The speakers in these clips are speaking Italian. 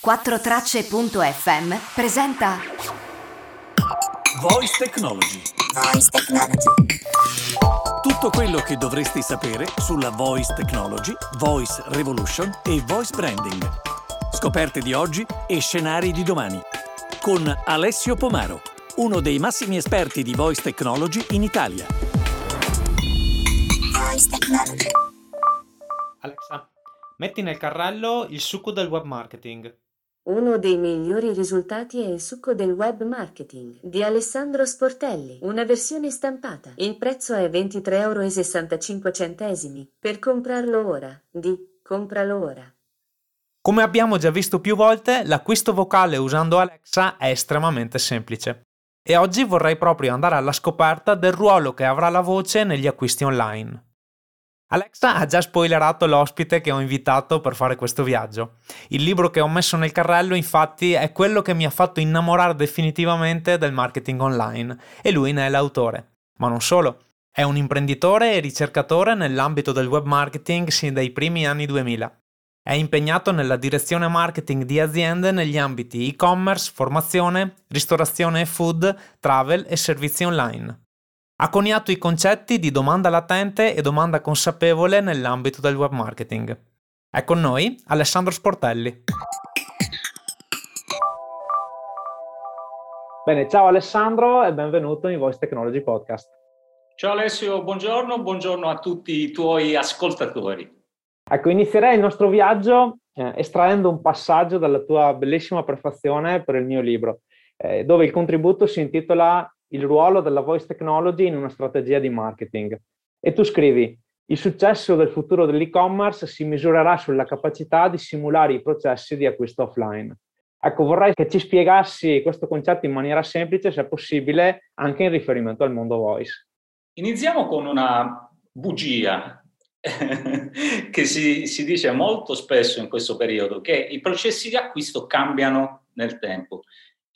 4Tracce.fm presenta Voice Technology. Voice Technology. Tutto quello che dovresti sapere sulla Voice Technology, Voice Revolution e Voice Branding. Scoperte di oggi e scenari di domani. Con Alessio Pomaro, uno dei massimi esperti di Voice Technology in Italia. Voice Technology. Alexa, metti nel carrello il succo del web marketing. Uno dei migliori risultati è il succo del web marketing di Alessandro Sportelli, una versione stampata. Il prezzo è 23,65 euro. Per comprarlo ora, di compralo ora. Come abbiamo già visto più volte, l'acquisto vocale usando Alexa è estremamente semplice. E oggi vorrei proprio andare alla scoperta del ruolo che avrà la voce negli acquisti online. Alexa ha già spoilerato l'ospite che ho invitato per fare questo viaggio. Il libro che ho messo nel carrello infatti è quello che mi ha fatto innamorare definitivamente del marketing online e lui ne è l'autore. Ma non solo, è un imprenditore e ricercatore nell'ambito del web marketing sin dai primi anni 2000. È impegnato nella direzione marketing di aziende negli ambiti e-commerce, formazione, ristorazione e food, travel e servizi online. Ha coniato i concetti di domanda latente e domanda consapevole nell'ambito del web marketing. È con noi Alessandro Sportelli. Bene, ciao Alessandro e benvenuto in Voice Technology Podcast. Ciao Alessio, buongiorno, buongiorno a tutti i tuoi ascoltatori. Ecco, inizierei il nostro viaggio eh, estraendo un passaggio dalla tua bellissima prefazione per il mio libro, eh, dove il contributo si intitola il ruolo della voice technology in una strategia di marketing. E tu scrivi, il successo del futuro dell'e-commerce si misurerà sulla capacità di simulare i processi di acquisto offline. Ecco, vorrei che ci spiegassi questo concetto in maniera semplice, se possibile, anche in riferimento al mondo voice. Iniziamo con una bugia che si, si, dice molto spesso in questo periodo, che i processi di acquisto cambiano nel tempo.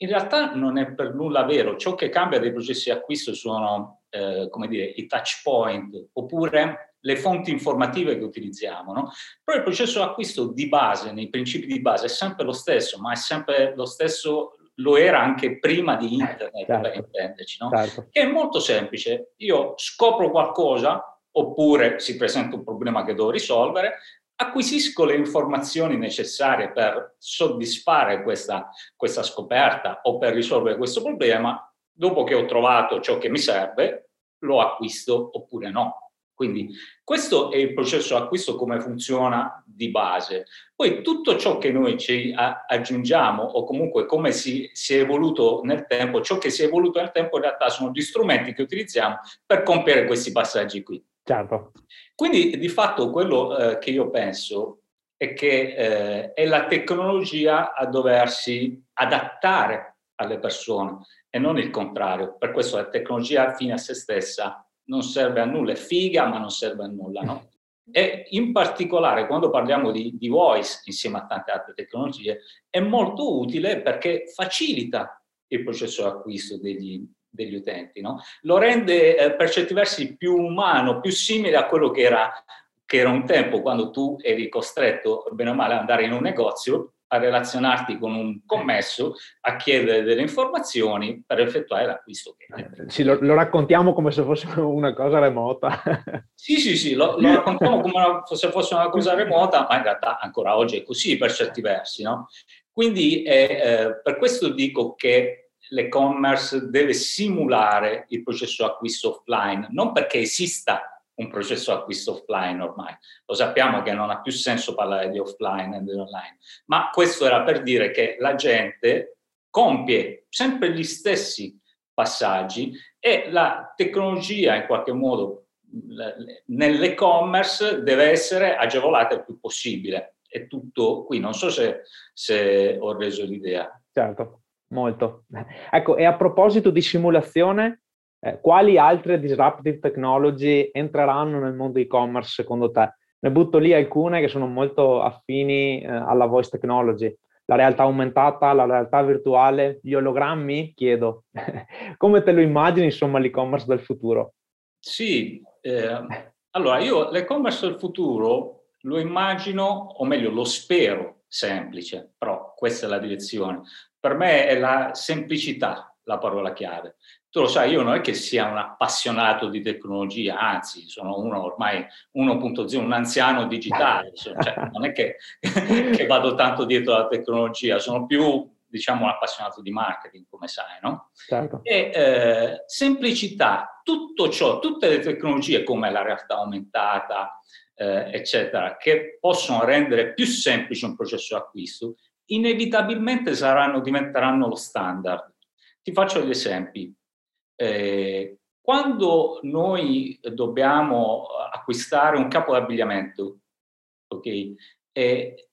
In realtà non è per nulla vero. Ciò che cambia dei processi di acquisto sono, eh, come dire, i touch point oppure le fonti informative che utilizziamo. No? Però il processo di acquisto di base, nei principi di base, è sempre lo stesso, ma è sempre lo stesso, lo era anche prima di internet, certo. per intenderci, no? certo. che è molto semplice. Io scopro qualcosa, oppure si presenta un problema che devo risolvere, acquisisco le informazioni necessarie per soddisfare questa, questa scoperta o per risolvere questo problema, dopo che ho trovato ciò che mi serve, lo acquisto oppure no. Quindi questo è il processo acquisto come funziona di base. Poi tutto ciò che noi ci aggiungiamo o comunque come si, si, è evoluto nel tempo, ciò che si è evoluto nel tempo in realtà sono gli strumenti che utilizziamo per compiere questi passaggi qui. Certo. Quindi di fatto quello eh, che io penso è che eh, è la tecnologia a doversi adattare alle persone e non il contrario. Per questo la tecnologia fine a se stessa non serve a nulla, è figa ma non serve a nulla. No? E in particolare quando parliamo di, di voice insieme a tante altre tecnologie è molto utile perché facilita il processo di acquisto degli, degli utenti, no? lo rende eh, per certi versi più umano, più simile a quello che era, che era un tempo quando tu eri costretto, bene o male, ad andare in un negozio a relazionarti con un commesso, a chiedere delle informazioni per effettuare l'acquisto. Eh, sì, lo, lo, raccontiamo come se fosse una cosa remota. sì, sì, sì, lo, lo raccontiamo come una, se fosse una cosa remota, ma in realtà ancora oggi è così per certi versi. No? Quindi eh, eh, per questo dico che l'e-commerce deve simulare il processo acquisto offline, non perché esista un processo acquisto offline ormai, lo sappiamo che non ha più senso parlare di offline e di online, ma questo era per dire che la gente compie sempre gli stessi passaggi e la tecnologia in qualche modo nell'e-commerce deve essere agevolata il più possibile. È tutto qui, non so se, se ho reso l'idea. Certo. Molto. Ecco, e a proposito di simulazione, eh, quali altre disruptive technology entreranno nel mondo e-commerce secondo te? Ne butto lì alcune che sono molto affini eh, alla voice technology. La realtà aumentata, la realtà virtuale, gli ologrammi? Chiedo. Come te lo immagini, insomma, l'e-commerce del futuro? Sì, eh, allora io l'e-commerce del futuro lo immagino, o meglio lo spero, semplice, però questa è la direzione. Per me è la semplicità la parola chiave. Tu lo sai, io non è che sia un appassionato di tecnologia, anzi, sono uno ormai 1.0, un anziano digitale, cioè, non è che, che vado tanto dietro alla tecnologia, sono più diciamo un appassionato di marketing, come sai, no? Certo. E eh, semplicità, tutto ciò, tutte le tecnologie come la realtà aumentata, eh, eccetera, che possono rendere più semplice un processo di acquisto, inevitabilmente saranno, diventeranno lo standard. Ti faccio gli esempi. Eh, quando noi dobbiamo acquistare un capo d'abbigliamento, ok, eh,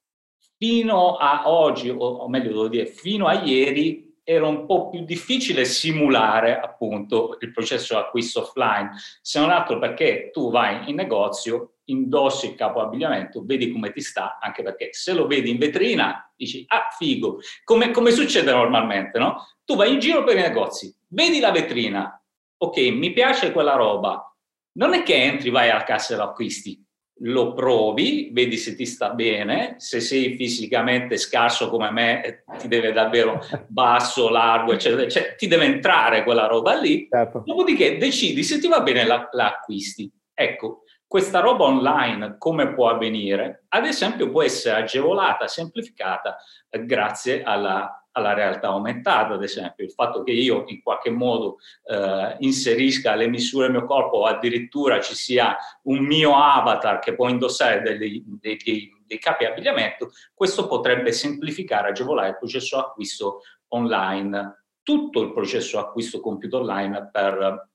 fino a oggi, o, meglio devo dire, fino a ieri, era un po' più difficile simulare appunto il processo di acquisto offline, se non altro perché tu vai in negozio, indossi il capo abbigliamento, vedi come ti sta, anche perché se lo vedi in vetrina dici, ah figo, come, come succede normalmente, no? Tu vai in giro per i negozi, vedi la vetrina, ok, mi piace quella roba, non è che entri, vai alla cassa e lo acquisti, lo provi, vedi se ti sta bene, se sei fisicamente scarso come me, eh, ti deve davvero basso, largo, eccetera, cioè, ti deve entrare quella roba lì, certo. dopodiché decidi se ti va bene la, la acquisti. Ecco, questa roba online come può avvenire? Ad esempio può essere agevolata, semplificata eh, grazie alla alla realtà aumentata, ad esempio, il fatto che io in qualche modo eh, inserisca le misure del mio corpo o addirittura ci sia un mio avatar che può indossare dei, dei, dei, dei capi abbigliamento, questo potrebbe semplificare, agevolare il processo acquisto online, tutto il processo acquisto compiuto online per,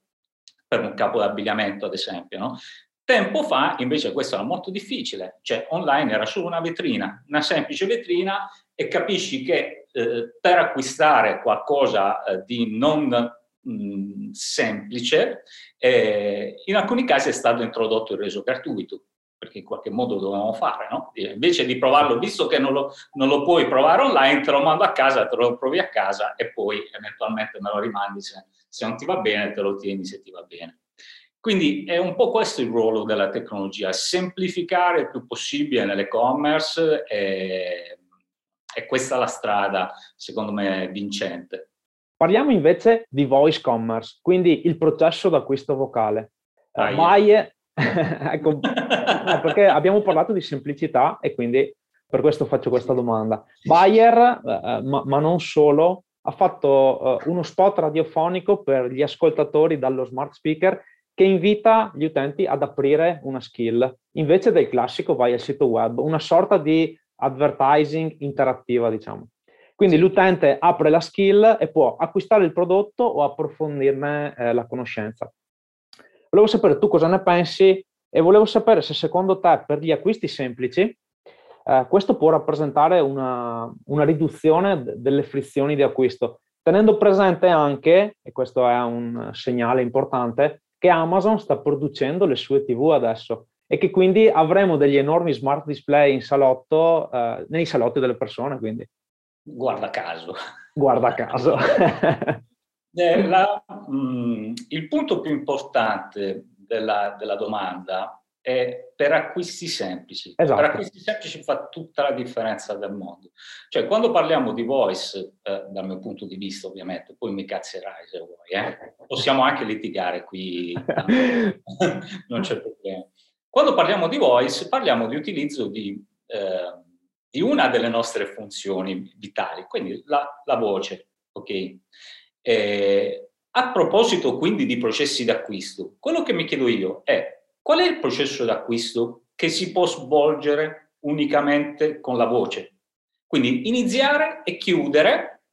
per un capo d'abbigliamento, ad esempio. No? Tempo fa invece questo era molto difficile, cioè online era solo una vetrina, una semplice vetrina e capisci che eh, per acquistare qualcosa eh, di non mh, mm, semplice, eh, in alcuni casi è stato introdotto il reso gratuito, perché in qualche modo dovevamo fare, no? Invece di provarlo, visto che non lo, non lo, puoi provare online, te lo mando a casa, te lo provi a casa e poi eventualmente me lo rimandi se, se non ti va bene, te lo tieni se ti va bene. Quindi è un po' questo il ruolo della tecnologia, semplificare il più possibile nell'e-commerce e, e questa è la strada, secondo me, vincente. Parliamo invece di voice commerce, quindi il processo d'acquisto vocale. Ah, uh, Buyer, ecco, perché abbiamo parlato di semplicità e quindi per questo faccio questa domanda. Bayer, uh, ma, ma, non solo, ha fatto uno spot radiofonico per gli ascoltatori dallo smart speaker che invita gli utenti ad aprire una skill invece del classico vai al sito web, una sorta di advertising interattiva, diciamo. Quindi l'utente apre la skill e può acquistare il prodotto o approfondirne eh, la conoscenza. Volevo sapere tu cosa ne pensi e volevo sapere se secondo te per gli acquisti semplici eh, questo può rappresentare una, una riduzione d- delle frizioni di acquisto, tenendo presente anche, e questo è un segnale importante, che Amazon sta producendo le sue TV adesso e che quindi avremo degli enormi smart display in salotto, eh, nei salotti delle persone. Quindi. Guarda caso. Guarda caso. eh, la, mh, mm, il punto più importante della, della, domanda è per acquisti semplici. Esatto. Per acquisti semplici fa tutta la differenza del mondo. Cioè, quando parliamo di voice, eh, dal mio punto di vista ovviamente, poi mi cazzerai se vuoi, eh? possiamo anche litigare qui, non c'è problema. Quando parliamo di voice, parliamo di utilizzo di, eh, di una delle nostre funzioni vitali, quindi la, la voce. Okay? Eh, a proposito quindi di processi d'acquisto, quello che mi chiedo io è qual è il processo d'acquisto che si può svolgere unicamente con la voce? Quindi iniziare e chiudere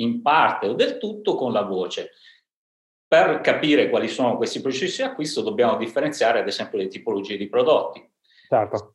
in parte o del tutto con la voce per capire quali sono questi processi di acquisto dobbiamo differenziare ad esempio le tipologie di prodotti certo.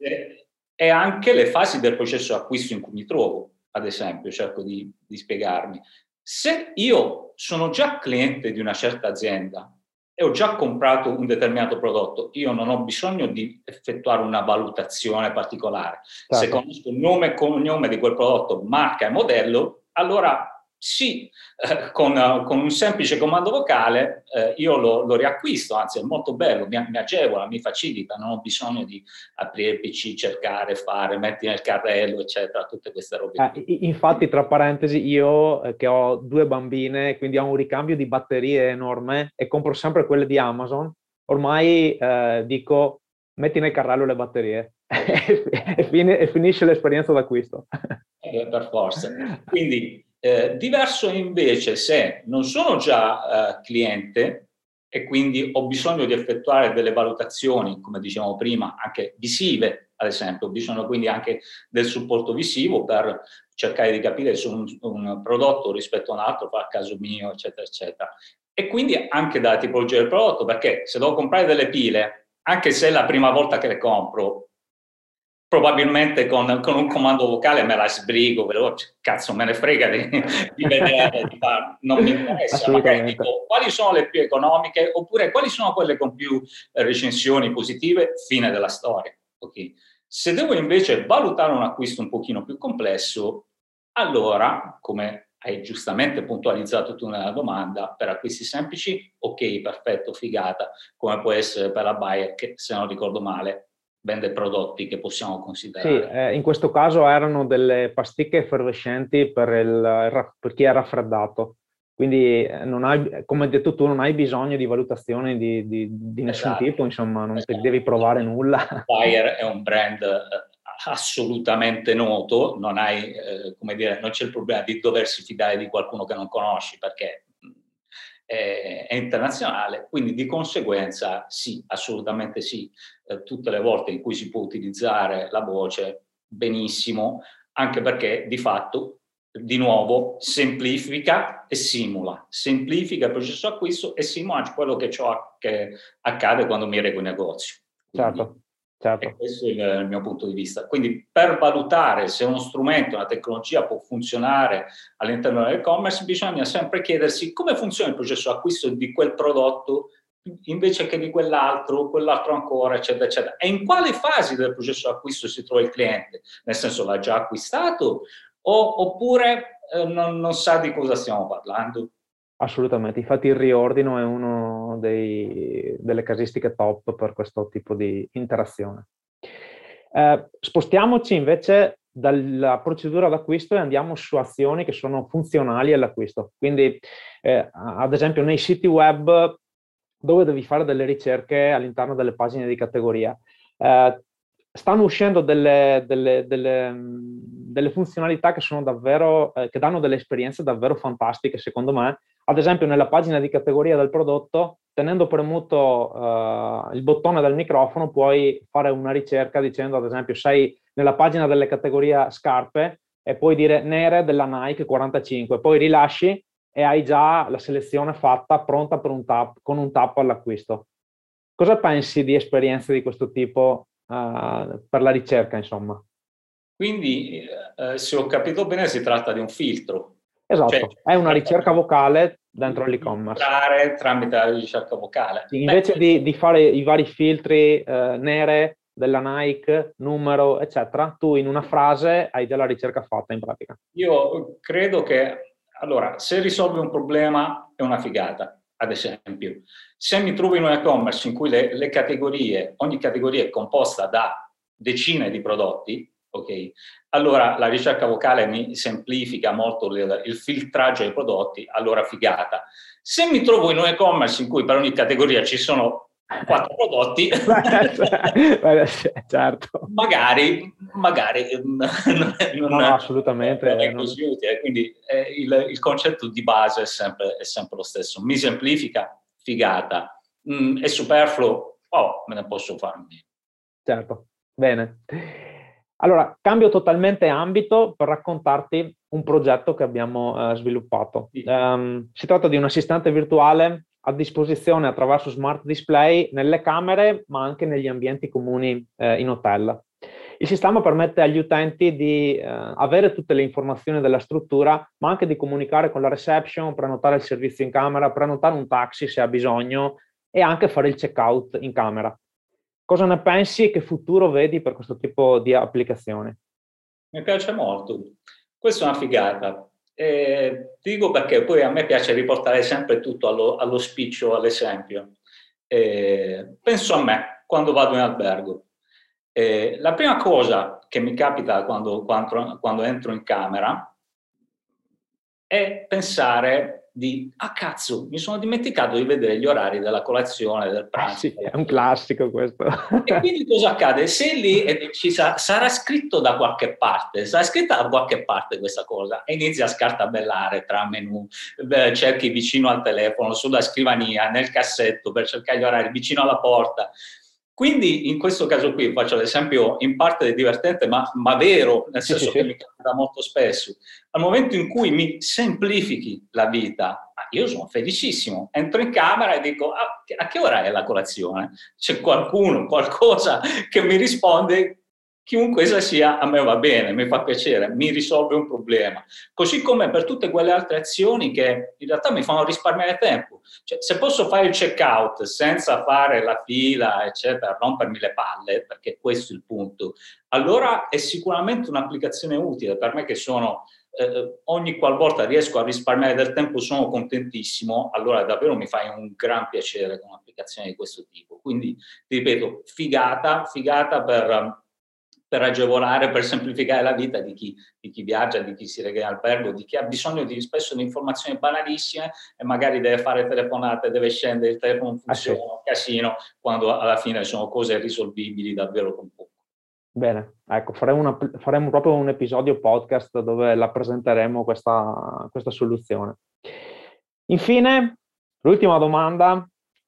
e anche le fasi del processo di acquisto in cui mi trovo, ad esempio, cerco di, di spiegarmi. Se io sono già cliente di una certa azienda e ho già comprato un determinato prodotto, io non ho bisogno di effettuare una valutazione particolare. Certo. Se conosco il nome e cognome di quel prodotto, marca e modello, allora sì, eh, con, con, un semplice comando vocale eh, io lo, lo, riacquisto, anzi è molto bello, mi, mi, agevola, mi facilita, non ho bisogno di aprire il PC, cercare, fare, metti nel carrello, eccetera, tutte queste robe. Eh, infatti, tra parentesi, io eh, che ho due bambine, quindi ho un ricambio di batterie enorme e compro sempre quelle di Amazon, ormai eh, dico metti nel carrello le batterie e, fine, e finisce l'esperienza d'acquisto. Eh, per forza. Quindi eh, diverso invece se non sono già eh, cliente e quindi ho bisogno di effettuare delle valutazioni, come dicevamo prima, anche visive, ad esempio, ho bisogno quindi anche del supporto visivo per cercare di capire se un, un prodotto rispetto a un altro fa caso mio, eccetera, eccetera. E quindi anche dalla tipologia del prodotto, perché se devo comprare delle pile, anche se è la prima volta che le compro, probabilmente con, con, un comando vocale me la sbrigo, veloce, cazzo me ne frega di, di vedere, di far, non mi interessa, magari dico quali sono le più economiche oppure quali sono quelle con più recensioni positive, fine della storia. Okay. Se devo invece valutare un acquisto un pochino più complesso, allora, come hai giustamente puntualizzato tu nella domanda, per acquisti semplici, ok, perfetto, figata, come può essere per la Bayer, che se non ricordo male vende prodotti che possiamo considerare. Sì, eh, in questo caso erano delle pasticche effervescenti per, il, per chi è raffreddato. Quindi eh, non hai, come hai detto tu, non hai bisogno di valutazioni di, di, di nessun esatto. tipo, insomma, non esatto. devi provare nulla. Bayer è un brand eh, assolutamente noto, non, hai, eh, come dire, non c'è il problema di doversi fidare di qualcuno che non conosci perché è, è internazionale, quindi di conseguenza sì, assolutamente sì, eh, tutte le volte in cui si può utilizzare la voce, benissimo, anche perché di fatto, di nuovo, semplifica e simula, semplifica il processo acquisto e simula quello che, che accade quando mi reco in negozio. Quindi, certo. Certo. Questo è il, il, mio punto di vista. Quindi per valutare se uno strumento, una tecnologia può funzionare all'interno dell'e-commerce, bisogna sempre chiedersi come funziona il processo acquisto di quel prodotto invece che di quell'altro, quell'altro ancora, eccetera, eccetera. E in quale fase del processo di acquisto si trova il cliente? Nel senso l'ha già acquistato o, oppure eh, non, non sa di cosa stiamo parlando? Assolutamente, infatti il riordino è una delle casistiche top per questo tipo di interazione. Eh, spostiamoci invece dalla procedura d'acquisto e andiamo su azioni che sono funzionali all'acquisto. Quindi, eh, ad esempio, nei siti web dove devi fare delle ricerche all'interno delle pagine di categoria, eh, stanno uscendo delle, delle, delle, delle, funzionalità che sono davvero, eh, che danno delle esperienze davvero fantastiche, secondo me, ad esempio nella pagina di categoria del prodotto, tenendo premuto uh, il bottone del microfono, puoi fare una ricerca dicendo, ad esempio, sei nella pagina delle categorie scarpe e puoi dire nere della Nike 45, poi rilasci e hai già la selezione fatta, pronta per un tap, con un tap all'acquisto. Cosa pensi di esperienze di questo tipo uh, per la ricerca, insomma? Quindi, eh, se ho capito bene, si tratta di un filtro Esatto, cioè, è una ricerca vocale dentro l'e-commerce. tramite la ricerca vocale. Sì, invece Beh, di, di, fare i vari filtri eh, nere della Nike, numero, eccetera, tu in una frase hai già la ricerca fatta in pratica. Io credo che, allora, se risolvi un problema è una figata, ad esempio. Se mi trovo in un e-commerce in cui le, le categorie, ogni categoria è composta da decine di prodotti, ok? Allora la ricerca vocale mi semplifica molto il, il filtraggio dei prodotti, allora figata. Se mi trovo in un e-commerce in cui per ogni categoria ci sono quattro prodotti, certo. magari, magari non, non, no, assolutamente non è così utile. Quindi eh, il, il, concetto di base è sempre, è sempre, lo stesso. Mi semplifica, figata. Mm, è superfluo, oh, me ne posso fare un Certo, bene. Allora, cambio totalmente ambito per raccontarti un progetto che abbiamo eh, sviluppato. Sì. Um, si tratta di un assistente virtuale a disposizione attraverso smart display nelle camere, ma anche negli ambienti comuni eh, in hotel. Il sistema permette agli utenti di eh, avere tutte le informazioni della struttura, ma anche di comunicare con la reception, prenotare il servizio in camera, prenotare un taxi se ha bisogno e anche fare il checkout in camera. Cosa ne pensi e che futuro vedi per questo tipo di applicazione? Mi piace molto. Questa è una figata. Eh, ti dico perché poi a me piace riportare sempre tutto allo, allo spiccio, all'esempio. Eh, penso a me quando vado in albergo. Eh, la prima cosa che mi capita quando, quando, quando entro in camera è pensare di ah cazzo, mi sono dimenticato di vedere gli orari della colazione, del pranzo. Ah, sì, è un classico questo. E quindi cosa accade? Se lì ci sa, sarà scritto da qualche parte, sarà scritta da qualche parte questa cosa e inizi a scartabellare tra menu, cerchi vicino al telefono, sulla scrivania, nel cassetto per cercare gli orari, vicino alla porta. Quindi in questo caso qui faccio l'esempio in parte divertente ma, ma vero, nel senso che mi capita molto spesso. Al momento in cui mi semplifichi la vita, io sono felicissimo, entro in camera e dico ah, a che ora è la colazione? C'è qualcuno, qualcosa che mi risponde chiunque essa sia, a me va bene, mi fa piacere, mi risolve un problema. Così come per tutte quelle altre azioni che in realtà mi fanno risparmiare tempo. Cioè, se posso fare il checkout senza fare la fila, eccetera, rompermi le palle, perché questo è il punto, allora è sicuramente un'applicazione utile per me che sono eh, ogni qualvolta riesco a risparmiare del tempo sono contentissimo, allora davvero mi fai un gran piacere con un'applicazione di questo tipo. Quindi, ti ripeto, figata, figata per per agevolare, per semplificare la vita di chi, di chi viaggia, di chi si reca in albergo, di chi ha bisogno di, spesso di informazioni banalissime e magari deve fare telefonate, deve scendere, il telefono funziona, ah, sì. casino, quando alla fine sono cose risolvibili davvero con poco. Bene, ecco, faremo, una, faremo, proprio un episodio podcast dove la presenteremo questa, questa soluzione. Infine, l'ultima domanda,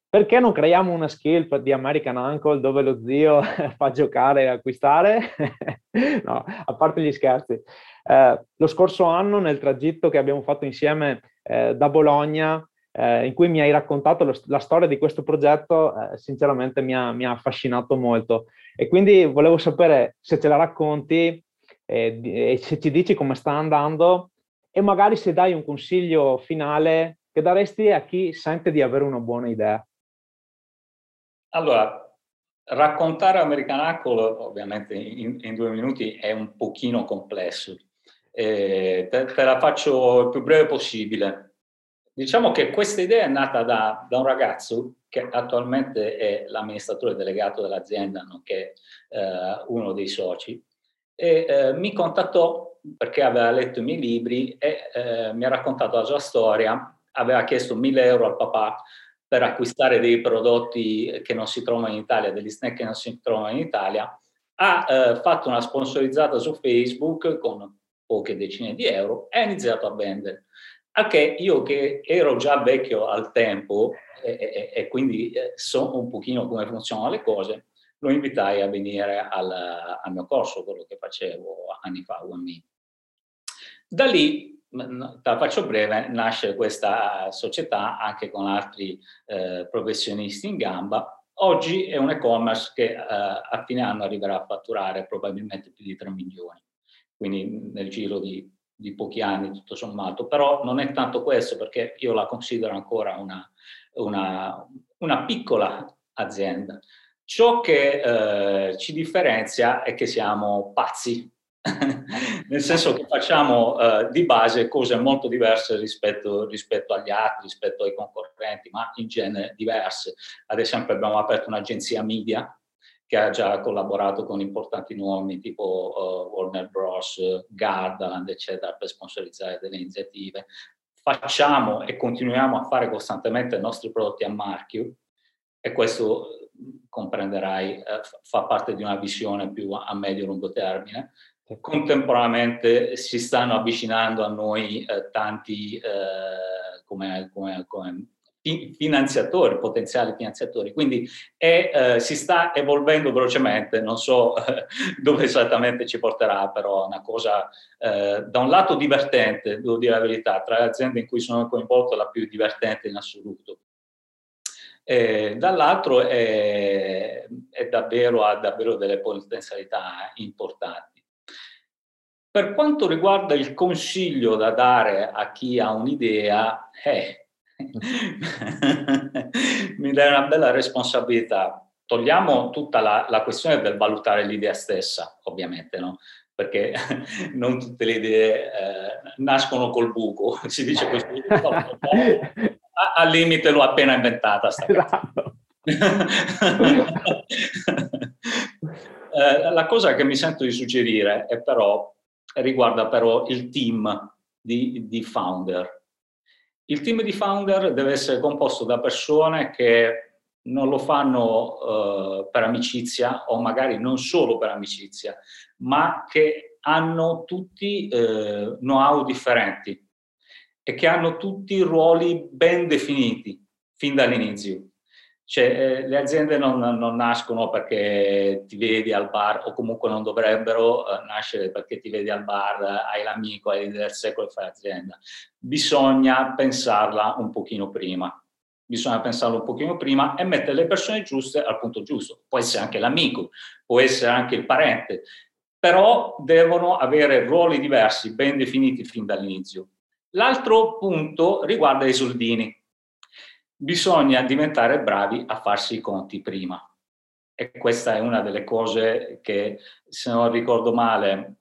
perché non creiamo una skill di American Uncle dove lo zio fa giocare e acquistare? no, a parte gli scherzi. Eh, lo scorso anno, nel tragitto che abbiamo fatto insieme eh, da Bologna, eh, in cui mi hai raccontato lo, la storia di questo progetto, eh, sinceramente mi ha, mi ha, affascinato molto. E quindi volevo sapere se ce la racconti eh, e se ci dici come sta andando e magari se dai un consiglio finale che daresti a chi sente di avere una buona idea. Allora, raccontare American Apple ovviamente in, in, due minuti è un pochino complesso. Eh, te, te, la faccio il più breve possibile. Diciamo che questa idea è nata da, da un ragazzo che attualmente è l'amministratore delegato dell'azienda, nonché eh, uno dei soci, e eh, mi contattò perché aveva letto i miei libri e eh, mi ha raccontato la sua storia, aveva chiesto 1000 euro al papà per acquistare dei prodotti che non si trovano in Italia, degli snack che non si trovano in Italia, ha eh, fatto una sponsorizzata su Facebook con poche decine di euro e ha iniziato a vendere. A che io che ero già vecchio al tempo e, e, e quindi eh, so un pochino come funzionano le cose, lo invitai a venire al, al mio corso, quello che facevo anni fa, UMI. Da lì te la faccio breve, nasce questa società anche con altri eh, professionisti in gamba. Oggi è un e-commerce che eh, a fine anno arriverà a fatturare probabilmente più di 3 milioni, quindi nel giro di, di pochi anni tutto sommato, però non è tanto questo perché io la considero ancora una, una, una piccola azienda. Ciò che eh, ci differenzia è che siamo pazzi, nel senso che facciamo eh, di base cose molto diverse rispetto, rispetto, agli altri, rispetto ai concorrenti, ma in genere diverse. Ad esempio abbiamo aperto un'agenzia media che ha già collaborato con importanti nomi tipo uh, Warner Bros., Gardaland, eccetera, per sponsorizzare delle iniziative. Facciamo e continuiamo a fare costantemente i nostri prodotti a marchio e questo comprenderai, eh, fa parte di una visione più a medio-lungo termine contemporaneamente si stanno avvicinando a noi eh, tanti eh, come, come, come, finanziatori, potenziali finanziatori, quindi è, eh, si sta evolvendo velocemente, non so dove esattamente ci porterà, però è una cosa eh, da un lato divertente, devo dire la verità, tra le aziende in cui sono coinvolto la più divertente in assoluto. E dall'altro è, è davvero, ha davvero delle potenzialità importanti. Per quanto riguarda il consiglio da dare a chi ha un'idea, eh, mi dai una bella responsabilità. Togliamo tutta la, la, questione del valutare l'idea stessa, ovviamente, no? perché non tutte le idee eh, nascono col buco, si dice così, al limite l'ho appena inventata. Sta esatto. eh, la cosa che mi sento di suggerire è però, riguarda però il team di, di founder. Il team di founder deve essere composto da persone che non lo fanno uh, per amicizia o magari non solo per amicizia, ma che hanno tutti uh, know-how differenti e che hanno tutti ruoli ben definiti fin dall'inizio. Cioè, eh, le aziende non, non, nascono perché ti vedi al bar o comunque non dovrebbero eh, nascere perché ti vedi al bar, hai l'amico, hai del secolo e fai azienda. Bisogna pensarla un pochino prima. Bisogna pensarlo un pochino prima e mettere le persone giuste al punto giusto. Può essere anche l'amico, può essere anche il parente, però devono avere ruoli diversi, ben definiti fin dall'inizio. L'altro punto riguarda i soldini bisogna diventare bravi a farsi i conti prima. E questa è una delle cose che, se non ricordo male,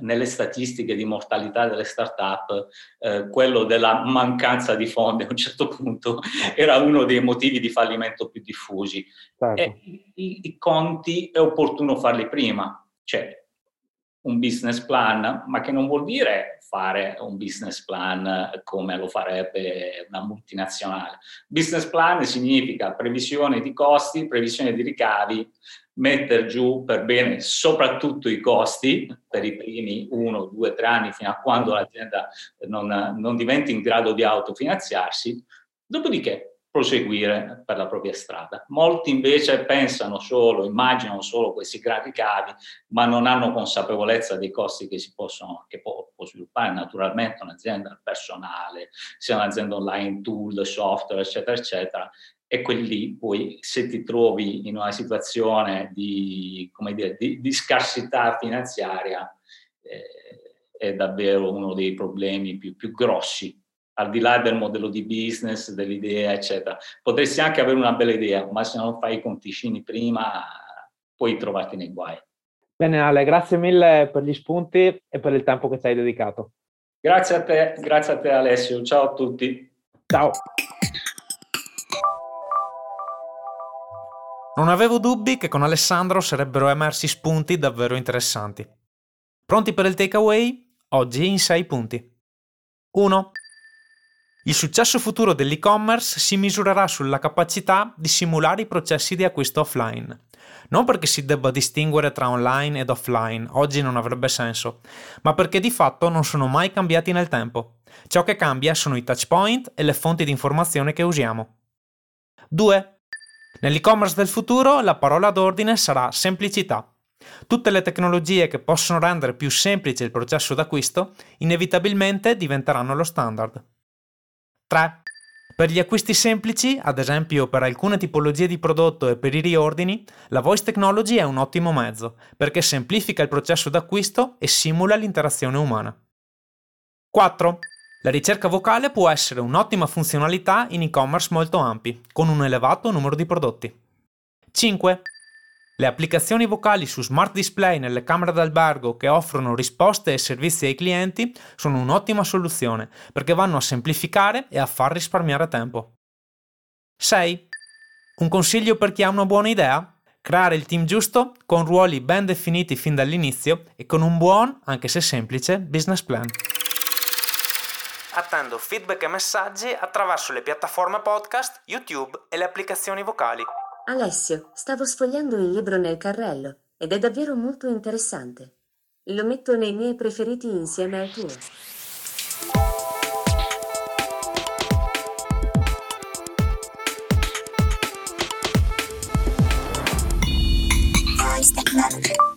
nelle statistiche di mortalità delle start-up, eh, quello della mancanza di fondi a un certo punto era uno dei motivi di fallimento più diffusi. Certo. I, i, conti è opportuno farli prima, cioè un business plan, ma che non vuol dire fare un business plan come lo farebbe una multinazionale. Business plan significa previsione di costi, previsione di ricavi, mettere giù per bene soprattutto i costi per i primi uno, due, tre anni fino a quando l'azienda non, non diventi in grado di autofinanziarsi, dopodiché proseguire per la propria strada. Molti invece pensano solo, immaginano solo questi grandi cavi, ma non hanno consapevolezza dei costi che si possono, che può, può sviluppare naturalmente un'azienda, personale, sia un'azienda online, tool, software, eccetera, eccetera. E quelli poi, se ti trovi in una situazione di, dire, di, di scarsità finanziaria, eh, è davvero uno dei problemi più, più grossi al di là del modello di business, dell'idea, eccetera. Potresti anche avere una bella idea, ma se non fai i conticini prima, puoi trovarti nei guai. Bene Ale, grazie mille per gli spunti e per il tempo che ci hai dedicato. Grazie a te, grazie a te Alessio, ciao a tutti. Ciao. Non avevo dubbi che con Alessandro sarebbero emersi spunti davvero interessanti. Pronti per il takeaway? Oggi in 6 punti. 1. Il successo futuro dell'e-commerce si misurerà sulla capacità di simulare i processi di acquisto offline. Non perché si debba distinguere tra online ed offline, oggi non avrebbe senso, ma perché di fatto non sono mai cambiati nel tempo. Ciò che cambia sono i touchpoint e le fonti di informazione che usiamo. 2. Nell'e-commerce del futuro la parola d'ordine sarà semplicità. Tutte le tecnologie che possono rendere più semplice il processo d'acquisto inevitabilmente diventeranno lo standard. 3. Per gli acquisti semplici, ad esempio per alcune tipologie di prodotto e per i riordini, la voice technology è un ottimo mezzo perché semplifica il processo d'acquisto e simula l'interazione umana. 4. La ricerca vocale può essere un'ottima funzionalità in e-commerce molto ampi, con un elevato numero di prodotti. 5. Le applicazioni vocali su smart display nelle camere d'albergo che offrono risposte e servizi ai clienti sono un'ottima soluzione perché vanno a semplificare e a far risparmiare tempo. 6. Un consiglio per chi ha una buona idea? Creare il team giusto con ruoli ben definiti fin dall'inizio e con un buon, anche se semplice, business plan. Attendo feedback e messaggi attraverso le piattaforme podcast, YouTube e le applicazioni vocali. Alessio, stavo sfogliando il libro nel carrello ed è davvero molto interessante. Lo metto nei miei preferiti insieme al tuo. Voice technology.